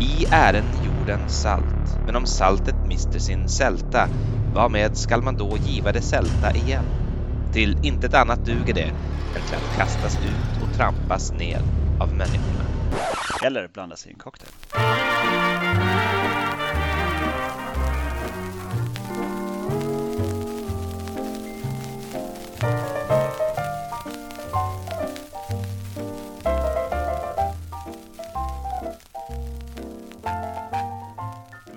I ären jorden salt, men om saltet mister sin sälta, vad med skall man då giva det sälta igen? Till intet annat duger det än till att kastas ut och trampas ned av människorna. Eller blandas i en cocktail.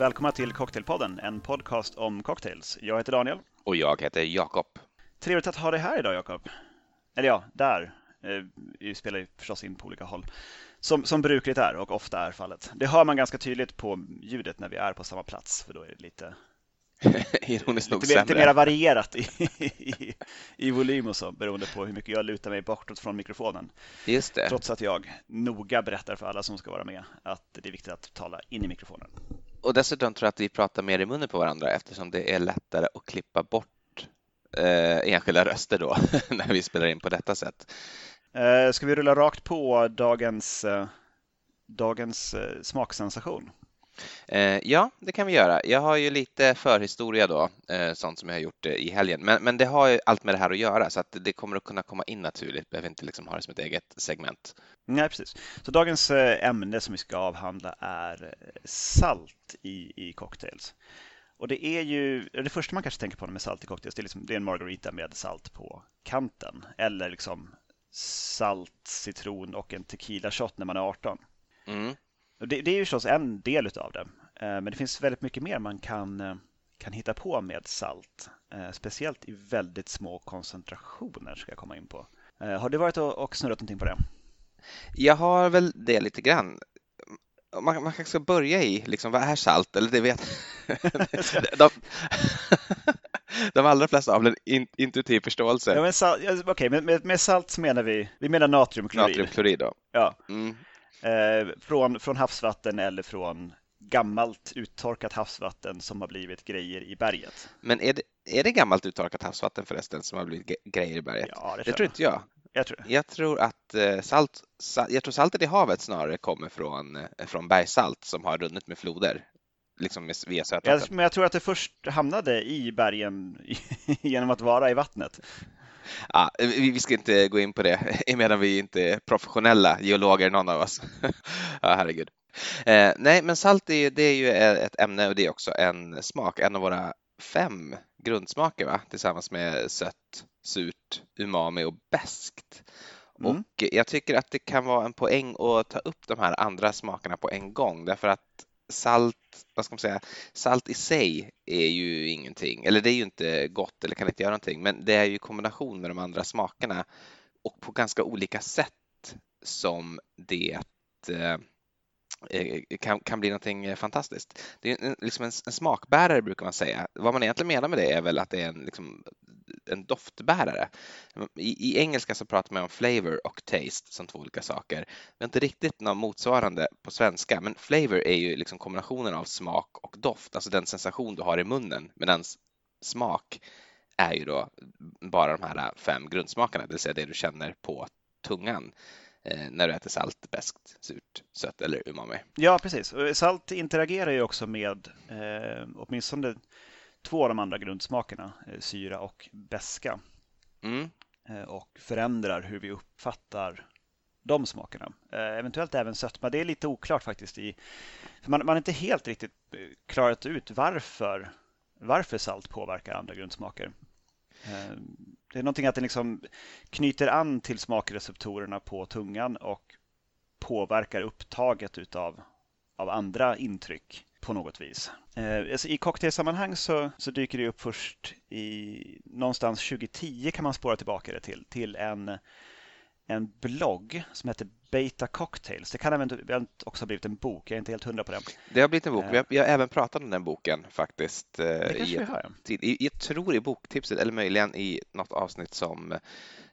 Välkomna till Cocktailpodden, en podcast om cocktails. Jag heter Daniel. Och jag heter Jakob. Trevligt att ha dig här idag Jakob. Eller ja, där. Eh, Vi spelar ju förstås in på olika håll. Som, som brukligt är och ofta är fallet. Det hör man ganska tydligt på ljudet när vi är på samma plats, för då är det lite, Ironiskt nog lite, mer, lite sämre. mer varierat i, i, i volym och så, beroende på hur mycket jag lutar mig bortåt från mikrofonen. Just det. Trots att jag noga berättar för alla som ska vara med att det är viktigt att tala in i mikrofonen. Och dessutom tror jag att vi pratar mer i munnen på varandra eftersom det är lättare att klippa bort eh, enskilda röster då när vi spelar in på detta sätt. Eh, Ska vi rulla rakt på dagens, eh, dagens eh, smaksensation? Eh, ja, det kan vi göra. Jag har ju lite förhistoria då, eh, sånt som jag har gjort eh, i helgen. Men, men det har ju allt med det här att göra så att det kommer att kunna komma in naturligt. Behöver inte liksom ha det som ett eget segment. Nej, precis. Så dagens ämne som vi ska avhandla är salt i, i cocktails. Och det är ju, det första man kanske tänker på med salt i cocktails, det är, liksom, det är en margarita med salt på kanten. Eller liksom salt, citron och en tequila shot när man är 18. Mm. Det, det är ju förstås en del utav det. Eh, Men det finns väldigt mycket mer man kan, eh, kan hitta på med salt. Eh, Speciellt i väldigt små koncentrationer ska jag komma in på. Har du varit och, snurrat någonting på det? Jag har väl det lite grann. Man, man kanske ska börja i, liksom, vad är salt? Eller det vet de, de allra flesta har väl en in, intuitiv förståelse. Ja, men sal- okej, med, med, med salt så menar vi, vi menar natriumklorid. Natriumklorid då. Ja, Mm. Eh, från, från havsvatten eller från gammalt uttorkat havsvatten som har blivit grejer i berget. Men är det, är det gammalt uttorkat havsvatten förresten som har blivit grejer i berget? Ja, det det tror tror jag. inte jag. Jag tror. Jag tror att eh, salt, sa, jag tror saltet i havet snarare kommer från, eh, från bergssalt som har runnit med floder, liksom via sötvatten. men jag tror att det först hamnade i bergen genom att vara i vattnet. Ja, vi, ska inte gå in på det emedan vi inte är professionella geologer någon av oss. ja, herregud. Eh, nej, men salt är, ju- det är ju ett ämne och det är också en smak, en av våra fem grundsmaker va? tillsammans med sött, surt, umami och beskt. Mm. Och jag tycker att det kan vara en poäng att ta upp de här andra smakerna på en gång därför att salt, vad ska man säga, salt i sig är ju ingenting, eller det är ju inte gott eller kan inte göra någonting, men det är ju i kombination med de andra smakerna och på ganska olika sätt som det eh, Eh, kan, kan bli någonting eh, fantastiskt. Det är en, liksom en, en smakbärare brukar man säga. Vad man egentligen menar med det är väl att det är en, liksom, en doftbärare. I, I engelska så pratar man om flavor och taste som två olika saker. Men inte riktigt något motsvarande på svenska. Men flavor är ju liksom kombinationen av smak och doft, alltså den sensation du har i munnen. Medan smak är ju då bara de här fem grundsmakerna, det vill säga det du känner på tungan när du äter salt, beskt, surt, sött eller umami. Ja, precis. Salt interagerar ju också med eh, åtminstone två av de andra grundsmakerna, eh, syra och beska, Mm. eh, och förändrar hur vi uppfattar de smakerna. Eh, eventuellt även sötma. Det är lite oklart faktiskt. I, för man, man har inte helt riktigt eh, klarat ut varför, varför salt påverkar andra grundsmaker. Det är någonting att den liksom knyter an till smakreceptorerna på tungan och påverkar upptaget utav, av andra intryck på något vis. Eh, alltså I cocktailsammanhang så, så dyker det upp först i någonstans 2010 kan man spåra tillbaka det till, till en, en blogg som heter Beta Cocktails. Det kan eventuellt också ha blivit en bok, jag är inte helt hundra på det. Det har blivit en bok. Vi har, vi har även pratat om den boken faktiskt. eh, Det i kanske vi ett har, i, jag tror i boktipset eller möjligen i något avsnitt som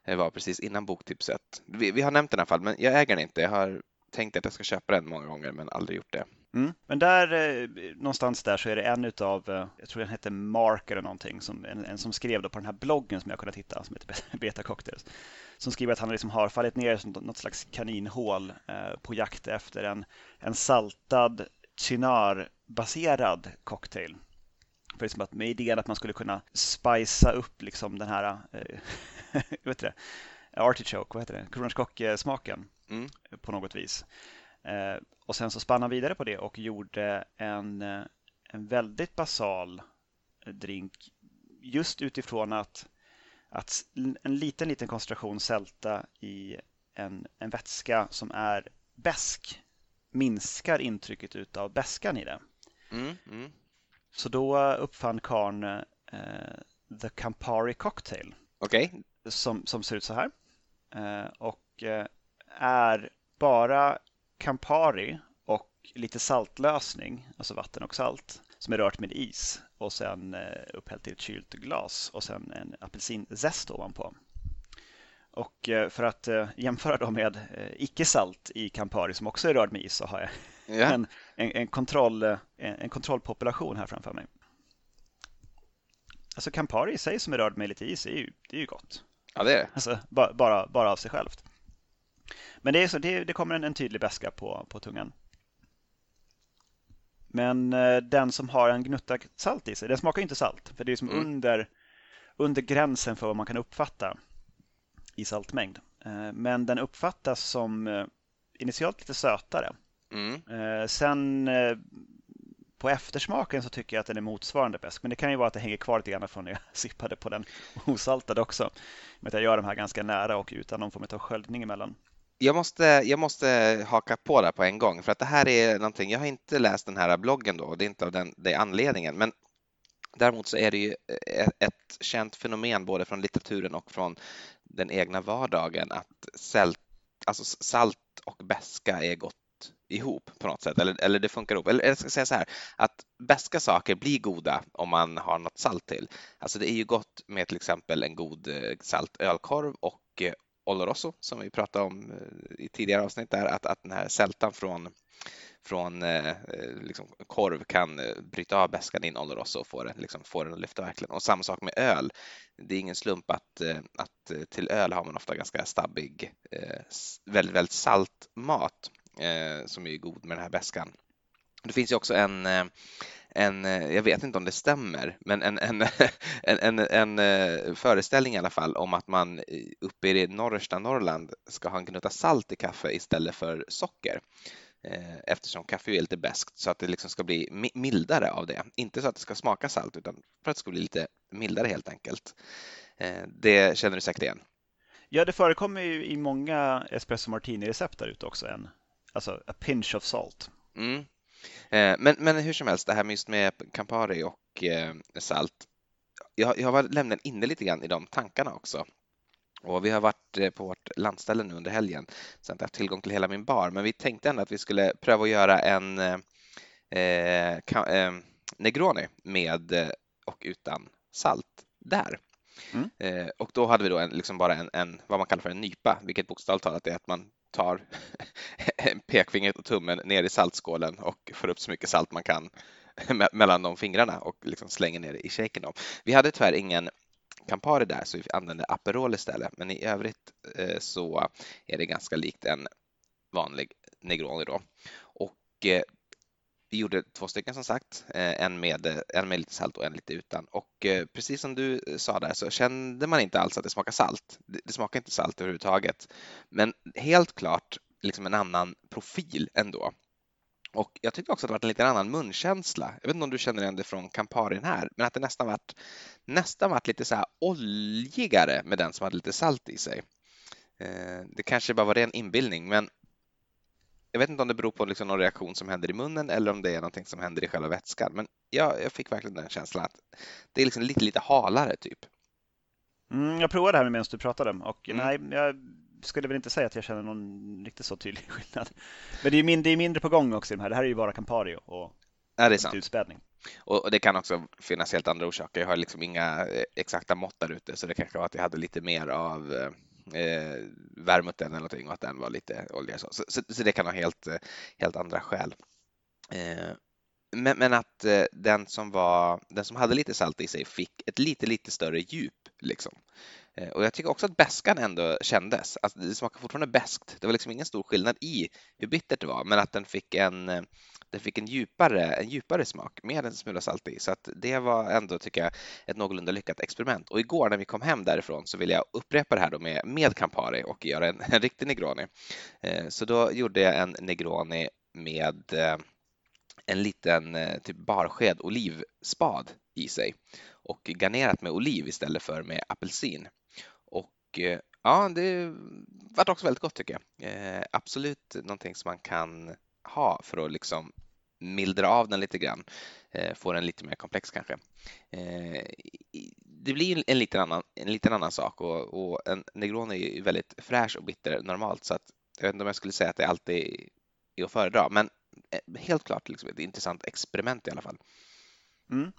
eh, var precis innan boktipset. Vi, vi har nämnt den i alla fall, men jag äger den inte. Jag har tänkt att jag ska köpa den många gånger men aldrig gjort det. Mm. Men där eh, någonstans där så är det en utav, eh, jag tror den hette Mark eller någonting, som, en, en som skrev då på den här bloggen som jag kunnat hitta som heter Beta Cocktails. Som skriver att han liksom har fallit ner i något slags kaninhål eh, på jakt efter en, en saltad cynarbaserad cocktail. För liksom att med idén att man skulle kunna spicea upp liksom den här eh, vet det, artichoke, vad heter det, kronärtskock-smaken mm. på något vis. Eh, och sen så spann han vidare på det och gjorde en, eh, en väldigt basal drink just utifrån att, att en liten, liten koncentration sälta i en, en vätska som är bäsk minskar intrycket av bäskan i det. Mm, mm. Så då uppfann Karn eh, The Campari Cocktail. Okay. Som, som ser ut så här. Eh, och eh, är bara Campari och lite saltlösning, alltså vatten och salt, som är rört med is och sen eh, upphällt i ett kylt glas och sen en apelsinzest ovanpå. Och eh, för att eh, jämföra då med icke-salt i Campari som också är rörd med is så har jag ja. en, en, en, kontroll, en, en kontrollpopulation här framför mig. Alltså Campari i sig som är rörd med lite is är ju, det är ju gott. Ja, det är det. Alltså, bara, bara, bara av sig självt. Men det, är så, det, det kommer en, en tydlig beska på, på tungan. Men den som har en gnutta salt i sig, den smakar inte salt. För det är som mm. under, under gränsen för vad man kan uppfatta i saltmängd. Eh, men den uppfattas som eh, initialt lite sötare. Mm. Eh, sen på eftersmaken så tycker jag att den är motsvarande bäst. Men det kan ju vara att det hänger kvar lite grann från när jag sippade på den osaltade också. Men att jag gör de här ganska nära och utan någon form av sköljning emellan. Jag måste, jag måste haka på där på en gång för att det här är någonting, jag har inte läst den här bloggen då och det är inte av den, det är anledningen, men Däremot så är det ju eh, ett känt fenomen både från litteraturen och från den egna vardagen att salt, alltså salt och beska är gott ihop på något sätt, eller, eller det funkar ihop. Eller jag ska säga så här, att beska saker blir goda om man har något salt till. Alltså det är ju gott med till exempel en god eh, salt ölkorv och eh, Oloroso som vi pratade om eh, i tidigare avsnitt där, att, att den här sältan från från eh, eh liksom, korv kan eh, bryta av bäskan i en Oloroso och få den, liksom, få den att lyfta verkligen. Och samma sak med öl. Det är ingen slump att, att till öl har man ofta ganska stabbig, eh, väldigt, väldigt salt mat eh, som är god med den här bäskan. Det finns ju också en en, jag vet inte om det stämmer, men en, en, en, en, en föreställning i alla fall om att man uppe i det norrsta Norrland ska ha en gnutta salt i kaffe istället för socker. Eh, eftersom kaffe är lite bäst så att det liksom ska bli mildare av det. Inte så att det ska smaka salt utan för att det ska bli lite mildare helt enkelt. Eh, det känner du säkert igen. Ja, det förekommer ju i många espresso martini-recept där ute också en, alltså a pinch of salt. Mm. Eh, men, men hur som helst, det här med just med Campari och salt. Jag, jag var nämligen inne lite grann i de tankarna också. Och vi har varit eh, på vårt landställe nu under helgen så jag har inte haft tillgång till hela min bar. Men vi tänkte ändå att vi skulle pröva att göra en eh, eh, Negroni med eh, och utan salt där. Mm. Eh, och då hade vi då en, liksom bara en, en, vad man kallar för en nypa, vilket bokstavligt talat är att man tar pekfingret och tummen ner i saltskålen och får upp så mycket salt man kan mellan de fingrarna och liksom slänger ner det i shaken. Då. Vi hade tyvärr ingen Campari där så vi använde Aperol istället. Men i övrigt eh, så är det ganska likt en vanlig Negroni då. Och eh, vi gjorde två stycken som sagt, eh, en med, eh, en med lite salt och en lite utan. Och eh, precis som du sa där så kände man inte alls att det smakar salt. Det smakar inte salt överhuvudtaget. Men helt klart liksom en annan profil ändå. Och jag tycker också att det varit en lite annan munkänsla. Jag vet inte om du känner igen det från Camparin här, men att det nästan varit, nästan varit lite så här oljigare med den som hade lite salt i sig. Det kanske bara var ren inbildning, men jag vet inte om det beror på liksom någon reaktion som händer i munnen eller om det är någonting som händer i själva vätskan. Men jag, jag fick verkligen den känslan att det är liksom lite, lite halare typ. Mm, jag provade det här medan du pratade och mm. nej, jag skulle väl inte säga att jag känner någon riktigt så tydlig skillnad. Men det är, mindre, det är mindre på gång också i de här. Det här är ju bara Campari och ja, det är sant. utspädning. Och det kan också finnas helt andra orsaker. Jag har liksom inga eh, exakta mått där ute, så det kanske var att jag hade lite mer av eh, vermuten eller någonting och att den var lite olja. Så, så, så det kan ha helt, eh, helt andra skäl. Eh, men, men, att eh, den som var den som hade lite salt i sig fick ett lite, lite större djup liksom. Eh, och jag tycker också att bäskan ändå kändes. Alltså, det smakar fortfarande bäskt. Det var liksom ingen stor skillnad i hur bittert det var, men att den fick en, eh, det fick en djupare, en djupare smak med en smula salt i. Så att det var ändå, tycker jag, ett någorlunda lyckat experiment. Och igår när vi kom hem därifrån så ville jag upprepa det här då med, med Campari och göra en, en riktig Negroni. Eh, så då gjorde jag en Negroni med eh, en liten eh, typ barsked olivspad i sig och garnerat med oliv istället för med apelsin. Och ja, det vart också väldigt gott tycker jag. Absolut någonting som man kan ha för att liksom mildra av den lite grann, eh, få den lite mer komplex kanske. Eh, det blir en liten annan, en liten annan sak och, och en negron är ju väldigt fräsch och bitter normalt så att jag vet inte om jag skulle säga att det alltid är att föredra, men eh, helt klart liksom ett intressant experiment i alla fall. Mm.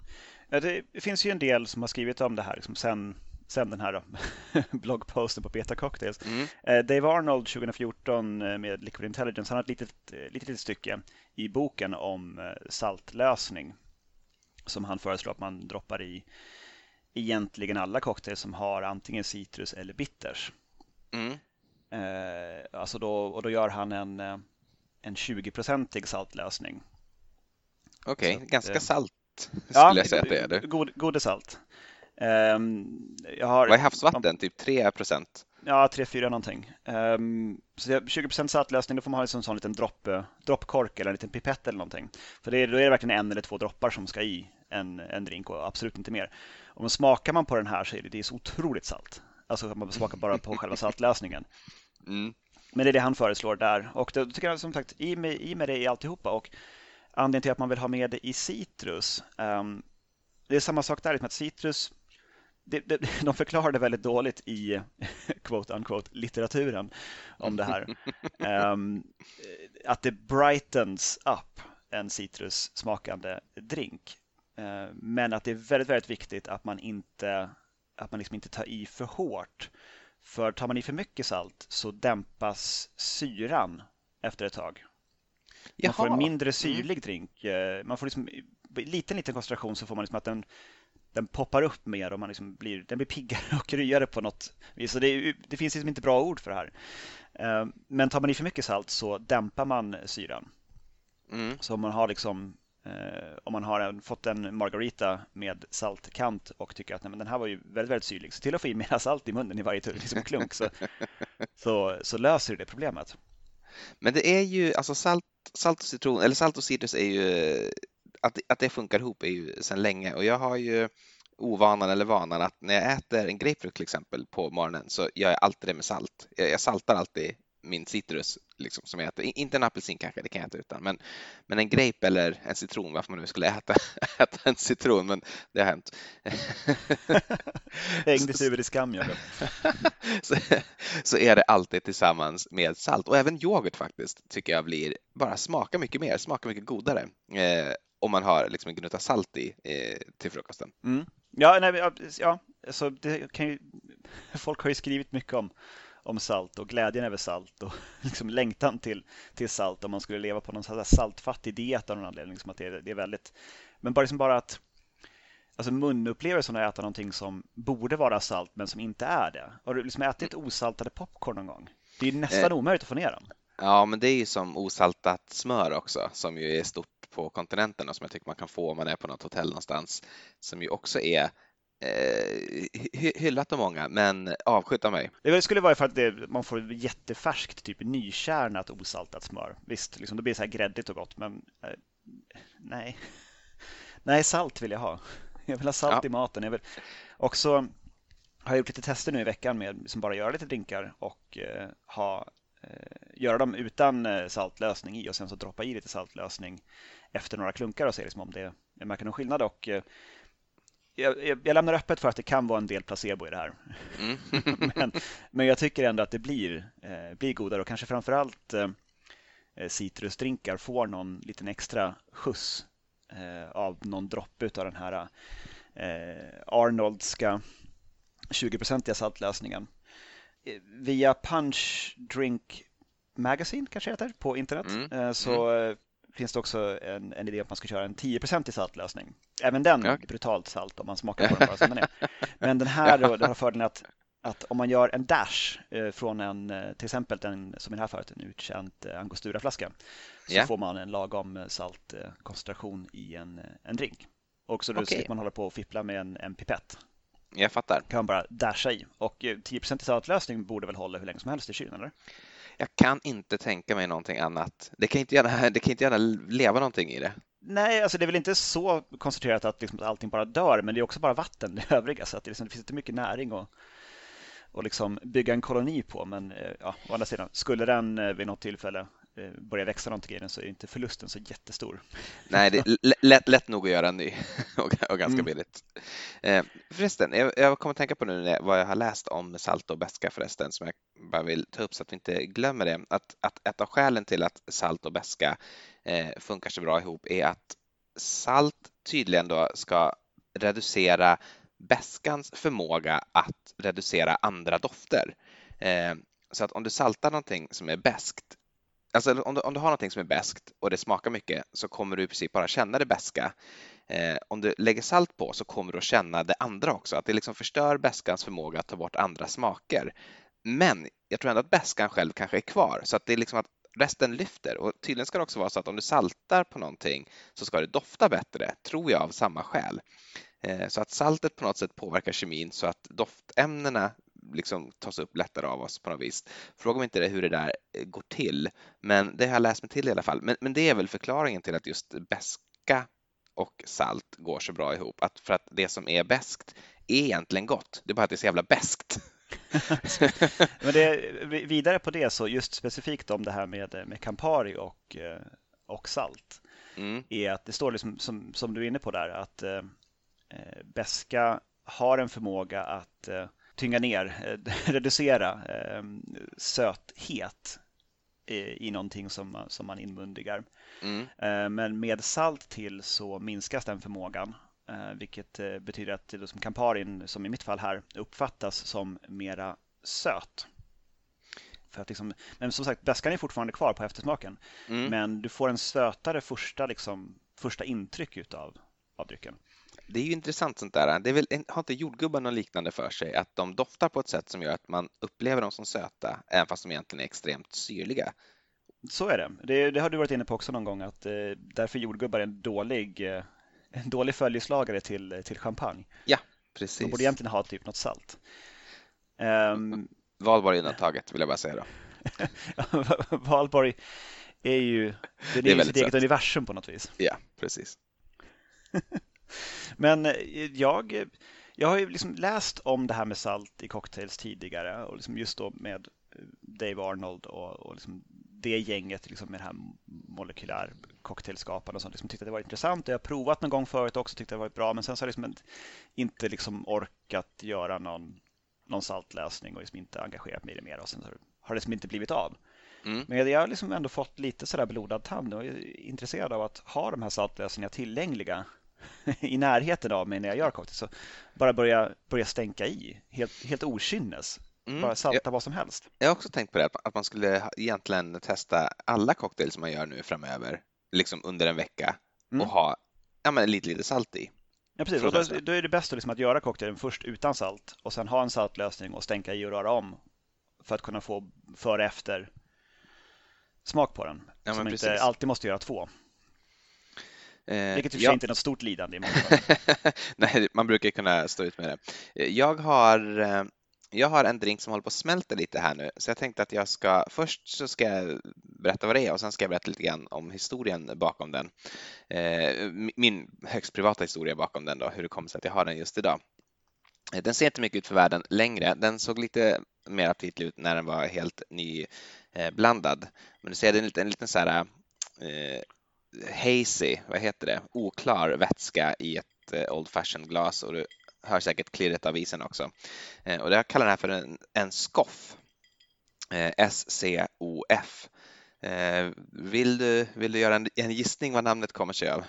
Det finns ju en del som har skrivit om det här liksom sen, sen den här bloggposten på Beta Cocktails. Mm. Eh, Dave Arnold 2014 eh, med Liquid Intelligence, han har ett litet, litet, litet stycke i boken om saltlösning som han föreslår att man droppar i egentligen alla cocktails som har antingen citrus eller bitters. Mm. alltså då, och då gör han en en 20-procentig saltlösning. Okej, okay, ganska eh, salt skulle ja, jag säga att det är. God, god salt. Um, jag har, Vad är havsvatten? Typ 3 procent? Ja, 3-4 någonting. Um, så 20 procent saltlösning, då får man ha en sån liten dropp, droppkork eller en liten pipett eller någonting. För det, då är det verkligen en eller två droppar som ska i en, en drink och absolut inte mer. Och smakar man på den här så är det, det är så otroligt salt. Alltså man smakar bara på själva saltlösningen. Mm. Men det är det han föreslår där och då tycker jag som sagt i med, i med det i alltihopa och anledningen till att man vill ha med det i citrus. Um, det är samma sak där, liksom att citrus det, det, de förklarar det väldigt dåligt i quote unquote litteraturen om det här. Um, att det brightens up en citrussmakande drink. Uh, men att det är väldigt, väldigt viktigt att man inte, att man liksom inte tar i för hårt. För tar man i för mycket salt så dämpas syran efter ett tag. Man Jaha. får en mindre mm. syrlig drink. Eh, man får liksom, liten, liten koncentration så får man liksom att den, den poppar upp mer och man liksom blir, den blir piggare och ryare på något vis. Så det, det finns liksom inte bra ord för det här. Eh, men tar man i för mycket salt så dämpar man syran. Mm. Så om man har liksom Eh, om man har en, fått en margarita med saltkant och tycker att nej, men den här var ju väldigt, väldigt syrlig, så till att få i mera salt i munnen i varje liksom, klunk så, så, så löser det problemet. Men det är ju, alltså salt, salt och citron, eller salt och citrus är ju, att, att det funkar ihop är ju sedan länge och jag har ju ovanan eller vanan att när jag äter en grapefrukt till exempel på morgonen så gör jag alltid det med salt. Jag, jag saltar alltid min citrus liksom, som jag äter. Inte en apelsin kanske, det kan jag äta utan, men, men en grape eller en citron, varför man nu skulle äta, äta en citron, men det har hänt. Häng ditt huvud i skam, så, så är det alltid tillsammans med salt och även yoghurt faktiskt tycker jag blir, bara smakar mycket mer, smakar mycket godare eh, om man har liksom en gnutta salt i eh, till frukosten. Mm. Ja, nej, ja, alltså det kan ju, folk har ju skrivit mycket om om salt och glädjen över salt och liksom längtan till, till salt om man skulle leva på någon sån saltfattig diet av någon anledning. Liksom att det, det är väldigt, men bara, liksom bara att alltså munupplevelsen att äta någonting som borde vara salt men som inte är det. Har du liksom ätit osaltade popcorn någon gång? Det är nästan eh, omöjligt att få ner dem. Ja, men det är ju som osaltat smör också som ju är stort på kontinenten och som jag tycker man kan få om man är på något hotell någonstans som ju också är eh, hyllat av många, men avskytt av mig. Det skulle vara för att det, man får jättefärskt, typ nykärnat osaltat smör. Visst, liksom, det blir så här gräddigt och gott, men eh, nej. Nej, salt vill jag ha. Jag vill ha salt ja. i maten. Jag vill också har jag gjort lite tester nu i veckan med som bara göra lite drinkar och eh, ha, eh, göra dem utan eh, saltlösning i och sen så droppa i lite saltlösning efter några klunkar och se liksom om det jag märker någon skillnad. Och, eh, jag, jag, lämnar öppet för att det kan vara en del placebo i det här. Mm. men, men jag tycker ändå att det blir, eh, blir godare och kanske framförallt eh, citrusdrinkar får någon liten extra skjuts eh, av någon droppe av den här eh, Arnoldska 20-procentiga saltlösningen. Eh, via Punch Drink Magazine kanske heter på internet mm. Eh, så mm finns det också en, en idé att man ska köra en 10% i saltlösning. Även den okay. brutalt salt om man smakar på den bara som den är. Men den här då, har fördelen att att om man gör en dash eh, från en, eh, till exempel en, som i det här fallet, en uttjänt eh, angostura-flaska så yeah. får man en lagom saltkoncentration i en, en drink. Och så då okay. slipper man hålla på och fippla med en, en pipett. Jag fattar. Kan man bara dasha i. Och 10 i saltlösning borde väl hålla hur länge som helst i kylen, eller? Jag kan inte tänka mig någonting annat. Det kan inte gärna, det kan inte gärna leva någonting i det. Nej, alltså det är väl inte så koncentrerat att liksom allting bara dör, men det är också bara vatten det övriga, så att det, liksom, det finns inte mycket näring att, att liksom bygga en koloni på. Men eh, ja, å andra sidan, skulle den eh, vid något tillfälle eh, börja växa någonting i den så är inte förlusten så jättestor. Nej, det är lätt, lätt nog att göra en ny och, och ganska mm. billigt. Eh, förresten, jag, jag kommer att tänka på nu vad jag har läst om salt och beska förresten som jag bara vill ta upp så att vi inte glömmer det. Att, att ett av skälen till att salt och beska eh, funkar så bra ihop är att salt tydligen då ska reducera bäskans förmåga att reducera andra dofter. Eh, så att om du saltar någonting som är bäskt, alltså om du, om du har någonting som är bäst och det smakar mycket så kommer du i princip bara känna det bäska. Eh, om du lägger salt på så kommer du att känna det andra också, att det liksom förstör bäskans förmåga att ta bort andra smaker. Men jag tror ändå att bäskan själv kanske är kvar så att det är liksom att resten lyfter och tydligen ska det också vara så att om du saltar på någonting så ska det dofta bättre, tror jag av samma skäl. Eh, så att saltet på något sätt påverkar kemin så att doftämnena liksom tas upp lättare av oss på något vis. Fråga mig inte hur det där eh, går till, men det har jag läst mig till i alla fall. Men, men det är väl förklaringen till att just beska och salt går så bra ihop. Att för att det som är beskt är egentligen gott. Det är bara att det är så jävla beskt. men det, vidare på det så just specifikt om det här med, med Campari och, eh, och salt mm. är att det står liksom som, som du är inne på där att eh, beska har en förmåga att eh, tynga ner, eh, reducera eh, söthet i, i någonting som som man inmundigar. Mm. Eh, men med salt till så minskas den förmågan vilket betyder att det som Camparin, som i mitt fall här, uppfattas som mera söt. För att liksom, men som sagt, beskan är fortfarande kvar på eftersmaken. Mm. Men du får en sötare första, liksom, första intryck utav, av drycken det är ju intressant sånt där. Det är väl, har inte jordgubbar något liknande för sig? Att de doftar på ett sätt som gör att man upplever dem som söta, även fast de egentligen är extremt syrliga. Så är det. Det, det har du varit inne på också någon gång, att eh, därför jordgubbar är en dålig, eh, en dålig följeslagare till, till champagne. Ja, precis. De borde egentligen ha typ något salt. Um, Valborg undantaget vill jag bara säga då. Valborg är ju, det är, det är sitt eget universum på något vis. Ja, precis. Men eh, jag, jag har ju liksom läst om det här med salt i cocktails tidigare och liksom just då med eh, Dave Arnold och, och liksom det gänget liksom med det här molekylär cocktailskapande och sånt. Liksom tyckte att det var intressant. Jag har provat någon gång förut också, tyckte det var bra. Men sen så har jag liksom inte liksom orkat göra någon, någon saltläsning och liksom inte engagerat mig i det mer. Och sen har det liksom inte blivit av. Mm. Men jag har liksom ändå fått lite sådär blodad tand och är intresserad av att ha de här saltlösningarna tillgängliga i närheten av mig när jag gör cocktail. Så bara börja, börja stänka i, helt, helt okynnes. Mm. Bara salta jag, vad som helst. Jag har också tänkt på det, att man skulle egentligen testa alla cocktails man gör nu framöver, liksom under en vecka mm. och ha ja, men lite, lite salt i. Ja, precis. Och då, då, är det bäst liksom att göra cocktailen först utan salt och sen ha en saltlösning och stänka i och röra om för att kunna få före efter smak på den. Ja, så man inte alltid måste göra två. Eh, Vilket i och för sig inte är något stort lidande i Nej, man brukar kunna stå ut med det. Eh, jag har, eh, jag har en drink som håller på att smälta lite här nu, så jag tänkte att jag ska först så ska jag berätta vad det är och sen ska jag berätta lite grann om historien bakom den. Min högst privata historia bakom den då, hur det kommer sig att jag har den just idag. Den ser inte mycket ut för världen längre. Den såg lite mer aptitlig ut när den var helt nyblandad. Men du ser, det är en liten, en liten så här, hazy, vad heter det, oklar vätska i ett eh, Old Fashion glas och du hör säkert klirret av isen också. Eh, och jag kallar den här för en, en skoff. Eh, S-C-O-F. Vill du, vill du göra en, en gissning vad namnet kommer sig av?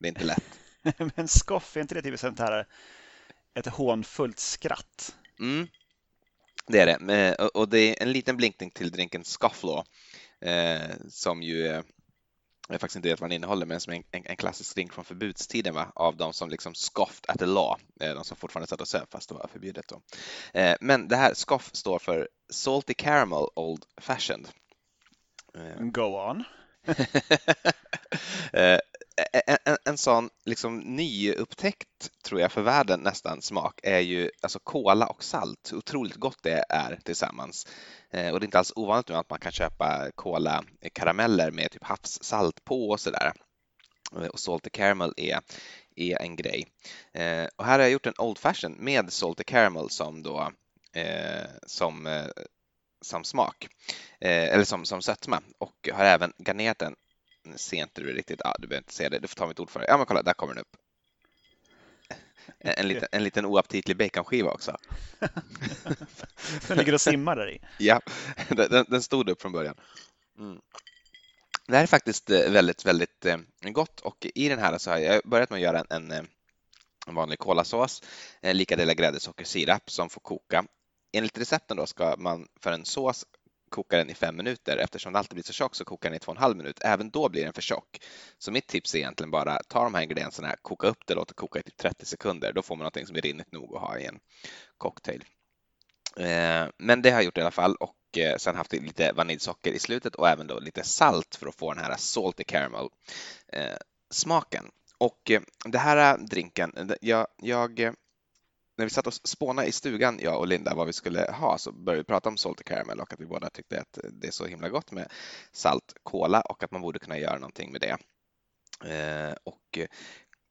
Det är inte lätt. Men skoff, är inte det typ sånt här ett hånfullt skratt? Mm, det är det. Och det är en liten blinkning till drinken Scofflaw som ju jag faktiskt inte vet vad den innehåller, men som en, en, en klassisk drink från förbudstiden va? av de som liksom scoffed at the law, eh, de som fortfarande satt och söp fast det var förbjudet. Då. Eh, men det här scoff står för Salty Caramel Old Fashioned. Go on. en, en, en sån liksom nyupptäckt, tror jag, för världen nästan smak är ju alltså kola och salt. Otroligt gott det är tillsammans. Eh, och det är inte alls ovanligt nu att man kan köpa kola-karameller eh, med typ havssalt på och sådär. Eh, och salty caramel är, är en grej. Eh, och här har jag gjort en Old Fashion med salty caramel som då eh, som, eh, som smak, eller som, som sötma och har även garnerat den ser inte du riktigt, ja, du behöver inte se det, du får ta mitt ord för det. Ja men kolla, där kommer den upp. En liten, en liten oaptitlig baconskiva också. den ligger och simmar där i. Ja, den, den stod upp från början. Mm. Det här är faktiskt eh, väldigt, väldigt eh, gott och i den här så har jag börjat med att göra en, en, en vanlig kolasås, lika delar grädde, socker, sirap som får koka. Enligt recepten då ska man för en sås koka den i fem minuter. Eftersom den alltid blir så tjock så kokar den i två och en halv minut. Även då blir den för tjock. Så mitt tips är egentligen bara ta de här ingredienserna, koka upp det, låt det koka i typ 30 sekunder. Då får man någonting som är rinnigt nog att ha i en cocktail. Eh, men det har jag gjort i alla fall och eh, sen haft lite vaniljsocker i slutet och även då lite salt för att få den här salty caramel eh, smaken. Och det här drinken, jag, jag när vi satt och spånade i stugan, jag och Linda, vad vi skulle ha så började vi prata om salty caramel och att vi båda tyckte att det är så himla gott med salt kola och att man borde kunna göra någonting med det. Eh, och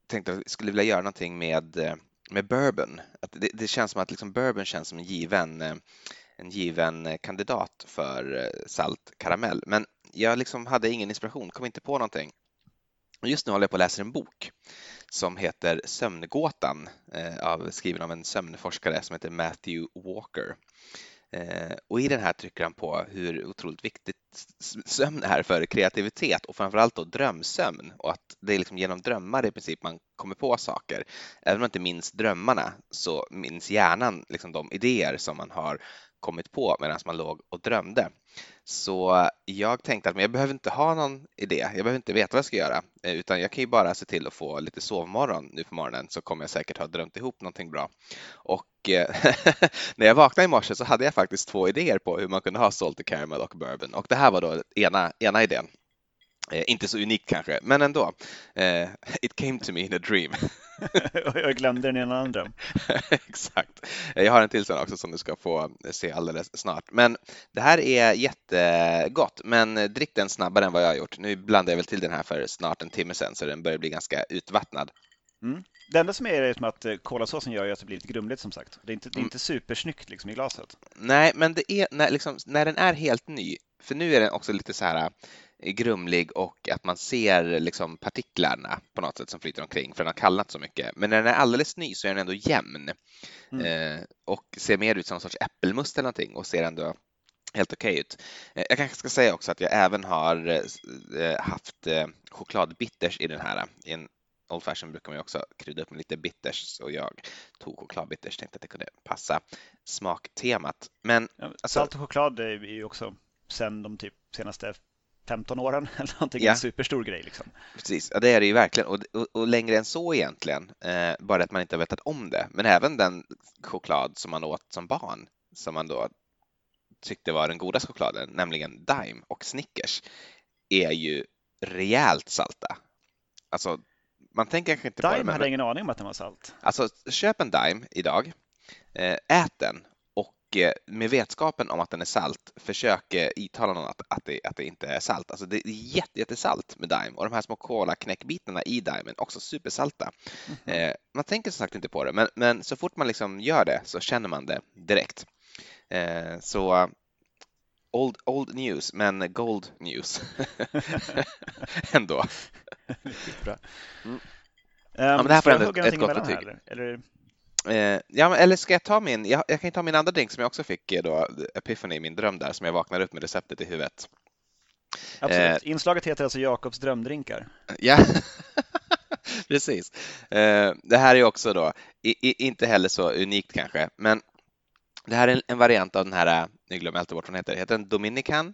tänkte att vi skulle vilja göra någonting med, eh, med bourbon. Att det, det känns som att liksom bourbon känns som en given, eh, en given eh, kandidat för salt karamell. Men jag liksom hade ingen inspiration, kom inte på någonting. Just nu håller jag på att läsa en bok som heter Sömngåtan, eh, av, skriven av en sömnforskare som heter Matthew Walker. Eh, och i den här trycker han på hur otroligt viktigt sömn är för kreativitet och framförallt då drömsömn och att det är liksom genom drömmar i princip man kommer på saker. Även om man inte minns drömmarna så minns hjärnan liksom de idéer som man har kommit på medan man låg och drömde. Så jag tänkte att men jag behöver inte ha någon idé, jag behöver inte veta vad jag ska göra, eh, utan jag kan ju bara se till att få lite sovmorgon nu på morgonen så kommer jag säkert ha drömt ihop någonting bra. Och eh, när jag vaknade i morse så hade jag faktiskt två idéer på hur man kunde ha salty caramel och bourbon och det här var då ena, ena idén. Eh, inte så unikt kanske, men ändå. Eh, it came to me in a dream. jag glömde den i en annan dröm. Exakt. Jag har en till sån också som du ska få se alldeles snart. Men det här är jättegott, men drick den snabbare än vad jag har gjort. Nu blandade jag väl till den här för snart en timme sedan så den börjar bli ganska utvattnad. Mm. Det enda som är är som att kolasåsen gör att det blir lite grumligt som sagt. Det är inte, det är mm. inte supersnyggt liksom i glaset. Nej, men det är när, liksom, när den är helt ny, för nu är den också lite så här grumlig och att man ser liksom partiklarna på något sätt som flyter omkring för den har kallnat så mycket. Men när den är alldeles ny så är den ändå jämn mm. eh, och ser mer ut som en sorts äppelmust eller någonting och ser ändå helt okej okay ut. Eh, jag kanske ska säga också att jag även har eh, haft eh, chokladbitters i den här. I en Old Fashion brukar man ju också krydda upp med lite bitters så jag tog chokladbitters tänkte att det kunde passa smaktemat. Men ja, alltså, salt och choklad är ju också sen de typ senaste 15 åren eller någonting, ja. en superstor grej. Liksom. Precis, ja, det är det ju verkligen och, och, och längre än så egentligen, eh, bara att man inte har vetat om det. Men även den choklad som man åt som barn, som man då tyckte var den goda chokladen, nämligen Dime och Snickers, är ju rejält salta. Alltså, man tänker kanske inte Dime på det. Dime hade ingen aning om att den var salt. Alltså, köp en Dime idag, eh, ät den med vetskapen om att den är salt, försök intala någon att, att, det, att det inte är salt. Alltså det är jätte, jättesalt med Daim och de här små kola-knäckbitarna i Daimen också supersalta. Mm eh, man tänker som sagt inte på det, men, men så fort man liksom gör det så känner man det direkt. Eh, så old, old news, men gold news ändå. bra. Mm. Um, ja, men det här får ändå ett, ett gott betyg. Här, eller? Eh, ja, eller ska jag ta min? Jag, jag kan ta min andra drink som jag också fick eh, då, Epiphany min dröm där, som jag vaknade upp med receptet i huvudet. Absolut. Eh, Inslaget heter alltså Jakobs drömdrinkar. Ja, precis. Eh, det här är också då, i, i, inte heller så unikt kanske, men det här är en, en variant av den här, nu glömmer jag alltid bort vad den heter, heter den Dominican?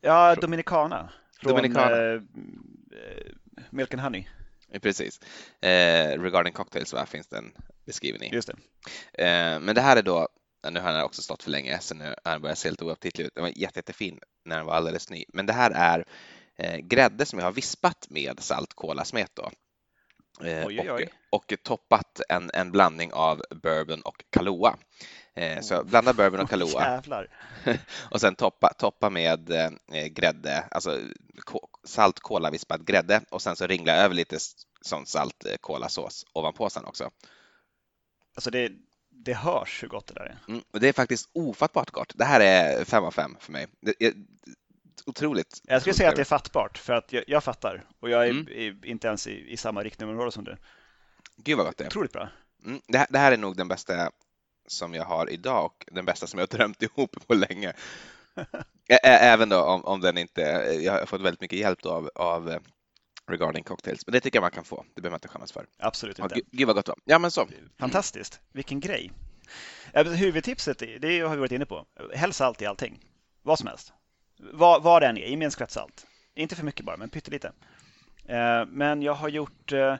Ja, Dominicana. Från Dominicana. eh, eh, Milk and Honey. Eh, Precis. Eh, regarding cocktails va, finns det en beskrivning. Just det. Eh, men det här är då, nu har den också stått för länge så nu har den börjat se lite oaptitlig ut. Den var jätte, jättefin när den var alldeles ny. Men det här är eh, grädde som jag har vispat med salt kolasmet då. Eh, Oj, oj, oj. Och, och toppat en, en blandning av bourbon och Kahlua. Eh, så jag blandar bourbon och Kahlua Jävlar. och sen toppa, toppa med eh, grädde, alltså salt kolavispad grädde och sen så ringla över lite sån salt kolasås ovanpå sen också. Alltså det, det hörs hur gott det där är. Mm, och det är faktiskt ofattbart gott. Det här är fem av fem för mig. Det är otroligt. Jag skulle säga att det är fattbart för att jag, jag fattar och jag är, Mm. är inte ens i, i samma riktnummerområde som du. Gud vad gott det är. Otroligt bra. Mm, det, här, det här är nog den bästa som jag har idag och den bästa som jag har drömt ihop på länge. Ä- Även då om, om den inte, jag har fått väldigt mycket hjälp då av, av eh, regarding cocktails, men det tycker jag man kan få. Det behöver man inte skämmas för. Absolut inte. gud, gud vad gott det. Ja men så. Fantastiskt. Vilken grej. Huvudtipset, det har vi varit inne på. Häll salt i allting. Vad som helst. Vad, vad det än är, i med en skvätt salt. Inte för mycket bara, men pyttelite. Men jag har gjort eh,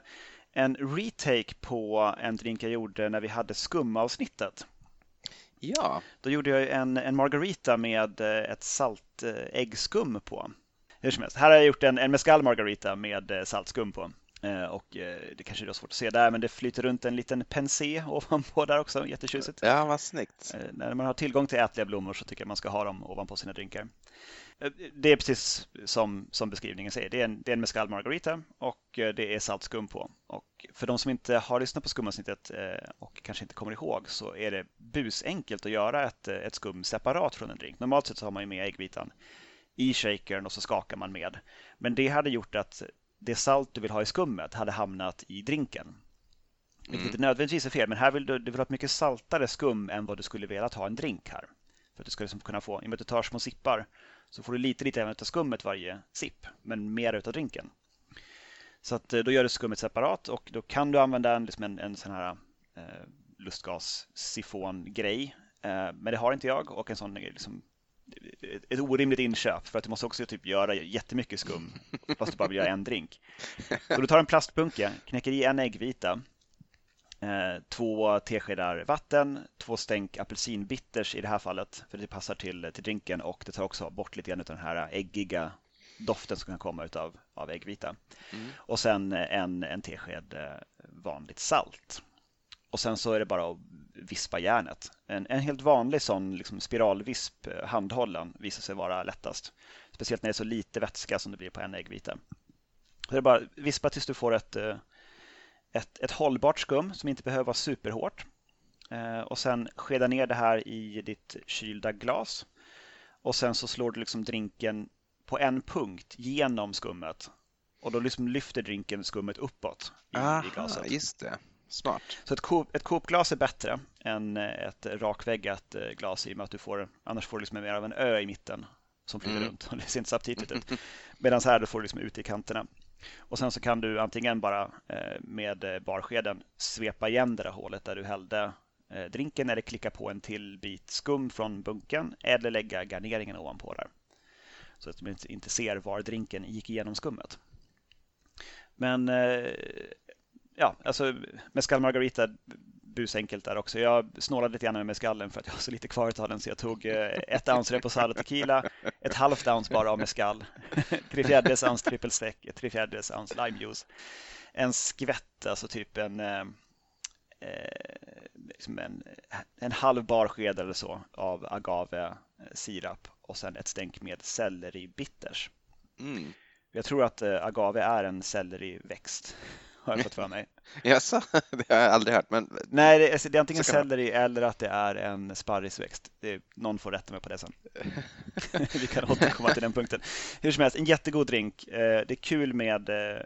en retake på en drink jag gjorde när vi hade skumavsnittet. Ja, Då gjorde jag en, en margarita med eh, ett salt äggskum på. Hur som helst, här har jag gjort en, en mescal margarita med eh, saltskum på. Eh, Och eh, det kanske är svårt att se där, men det flyter runt en liten pensé ovanpå där också, jättetjusigt. ja vad snyggt. Eh, När man har tillgång till ätliga blommor så tycker jag man ska ha dem ovanpå sina drinkar. Det är precis som, som beskrivningen säger. Det är en, det är en mescal margarita och det är saltskum på. Och för de som inte har lyssnat på skumavsnittet och kanske inte kommer ihåg så är det busenkelt att göra ett, ett skum separat från en drink. Normalt sett så har man ju med äggvitan i shakern och så skakar man med. Men det hade gjort att det salt du vill ha i skummet hade hamnat i drinken. Vilket inte nödvändigtvis är fel, men här vill du, du vill ha ett mycket saltare skum än vad du skulle velat ha en drink här. För att du ska liksom kunna få, i och med att du tar små sippar, så får du lite, lite även av skummet varje sipp, men mer utav drinken. Så att eh, då gör du skummet separat och då kan du använda en, liksom en, en sån här eh, lustgas-sifon-grej. Eh, men det har inte jag och en sån liksom ett- orimligt inköp för att du måste också typ göra jättemycket skum fast du bara vill göra en drink. Så du tar en plastbunke, knäcker i en äggvita, eh, två teskedar vatten, två stänk apelsinbitters i det här fallet för det passar till, till drinken och det tar också bort lite grann av den här äggiga doften som kan komma utav, av äggvita. Och sen en, en tesked eh, vanligt salt. Och sen så är det bara att vispa järnet. En, en helt vanlig sån liksom spiralvisp, eh, handhållen, visar sig vara lättast. Speciellt när det är så lite vätska som det blir på en äggvita. Så det är bara att vispa tills du får ett, eh, ett, ett hållbart skum som inte behöver vara superhårt. Eh, Och sen skeda ner det här i ditt kylda glas. Och sen så slår du liksom drinken på en punkt genom skummet. Och då liksom lyfter drinken skummet uppåt i, i glaset. Aha, just det. Smart. Så ett, Coop, ett Coop-glas är bättre än eh, ett rakväggat eh, glas i och med att du får, annars får du liksom mer av en ö i mitten som flyter Mm. runt och det ser inte så aptitligt ut. Medan här då får du liksom ut i kanterna. Och sen så kan du antingen bara eh, med barskeden svepa igen det där hålet där du hällde drinken eller klicka på en till bit skum från bunken eller lägga garneringen ovanpå där. Så att du inte- ser var drinken gick igenom skummet. Men ja, alltså mescal margarita busenkelt där också. Jag snålade lite grann med mescalen för att jag har så lite kvar av den så jag tog eh, ett ounce reposado tequila, ett halvt ounce bara av mescal, tre fjärdedels ounce trippelstek, ett tre fjärdedels ounce limejuice, en skvätt, alltså typ en eh, eh, liksom en, en halv barsked eller så av agave sirap och sen ett stänk med selleribitters. Mm. Jag tror att eh, agave är en selleriväxt, har jag fått för mig. Jaså, det har jag aldrig hört. Men Nej, det är, det är antingen selleri eller att det är en sparrisväxt. Är, någon får rätta mig på det sen. Vi kan återkomma till den punkten. Hur som helst, en jättegod drink. Eh, Det är kul med eh,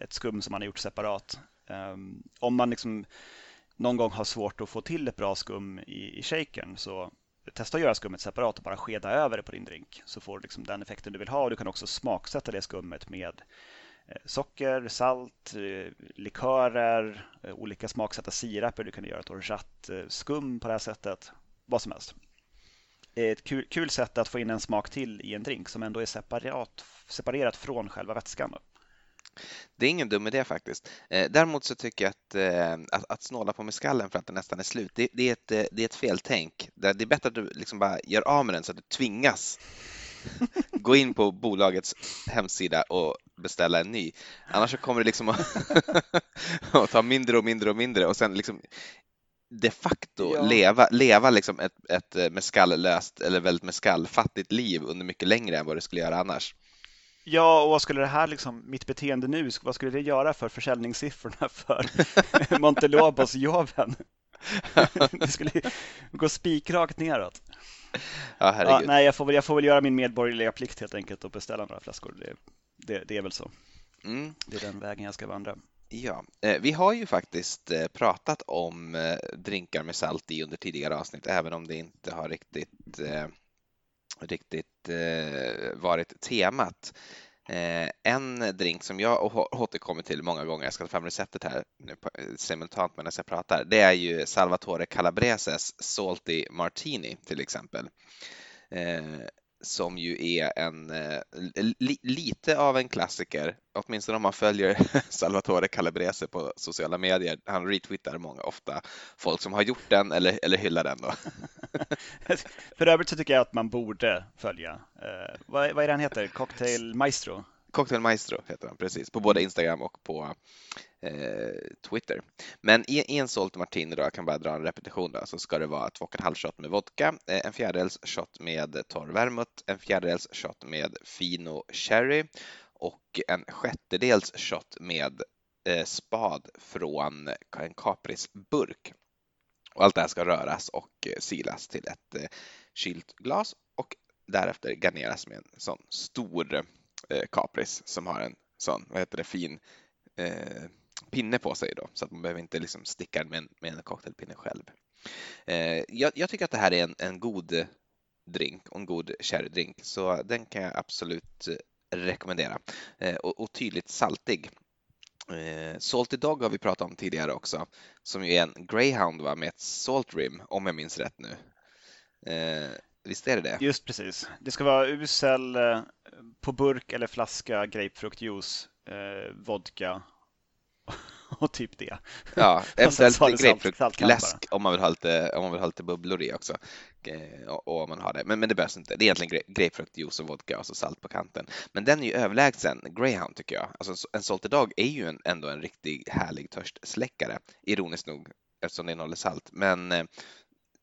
ett skum som man har gjort separat. Ehm, Om man liksom någon gång har svårt att få till ett bra skum i, i shakern så testa att göra skummet separat och bara skeda över det på din drink så får du liksom den effekten du vill ha och du kan också smaksätta det skummet med Eh, socker, salt, eh, likörer, eh, olika smaksatta siraper. Du kan göra ett orgeat-skum på det här sättet. Vad som helst. ett kul, kul sätt att få in en smak till i en drink som ändå är separat, separerat från själva vätskan. Då. Det är ingen dum idé faktiskt. Eh, däremot så tycker jag att, eh, att, att snåla på meskallen för att den nästan är slut, det, det, är, ett, det är ett feltänk. Det är bättre att du liksom bara gör av med den så att du tvingas gå in på bolagets hemsida och beställa en ny. Annars så kommer det liksom att, att ta mindre och mindre och mindre och sen liksom de facto ja. leva, leva liksom ett, ett mescallöst eller väldigt mescallfattigt liv under mycket längre än vad du skulle göra annars. Ja, och vad skulle det här, liksom, mitt beteende nu, vad skulle det göra för försäljningssiffrorna för Montelobos jobben? det skulle gå spikrakt neråt. Ja, herregud. Ja, nej, jag får, väl, jag får väl göra min medborgerliga plikt helt enkelt och beställa några flaskor. Det, det, det är väl så. Mm. Det är den vägen jag ska vandra. Ja, eh, vi har ju faktiskt eh, pratat om eh, drinkar med salt i under tidigare avsnitt, även om det inte har riktigt riktigt varit temat. Eh, en drink som jag återkommer till många gånger, jag ska ta fram receptet här nu eh, simultant medan jag pratar, det är ju Salvatore Calabreses Salty Martini till exempel. Eh, som ju är en li, lite av en klassiker, åtminstone om man följer Salvatore Calabrese på sociala medier. Han retweetar många ofta folk som har gjort den eller, eller hyllar den. Då. För övrigt så tycker jag att man borde följa, eh, vad, vad är det han heter, Cocktail Maestro? Cocktail Maestro heter han, precis, på både Instagram och på eh, Eh, Twitter. Men i, i en Salt Martini, då, jag kan bara dra en repetition, då, så ska det vara 2,5 shot med vodka, eh, en fjärdedels shot med torr vermouth, en fjärdedels shot med Fino Cherry och en sjättedels shot med eh, spad från en kaprisburk. Och allt det här ska röras och eh, silas till ett eh, kylt glas och därefter garneras med en sån stor eh, kapris som har en sån, vad heter det, fin eh, pinne på sig då, så att man behöver inte liksom sticka med en, med en cocktailpinne själv. Eh, jag, jag, tycker att det här är en, en god drink och en god sherrydrink, så den kan jag absolut eh, rekommendera. Eh, och, och, tydligt saltig. Eh, Salty Dog har vi pratat om tidigare också, som ju är en greyhound va, med ett salt rim, om jag minns rätt nu. Eh, visst är det det? Just precis. Det ska vara usel eh, på burk eller flaska grapefruktjuice, eh, vodka och typ det. Ja, eventuellt grapefruktläsk om man vill ha lite, om man vill ha lite bubblor i också. Eh, och, och man har det. Men, men det behövs inte. Det är egentligen grapefruktjuice och vodka och så salt på kanten. Men den är ju överlägsen Greyhound tycker jag. Alltså en Salty Dog är ju en, ändå en riktig härlig törstsläckare. Ironiskt nog eftersom det innehåller salt. Men eh,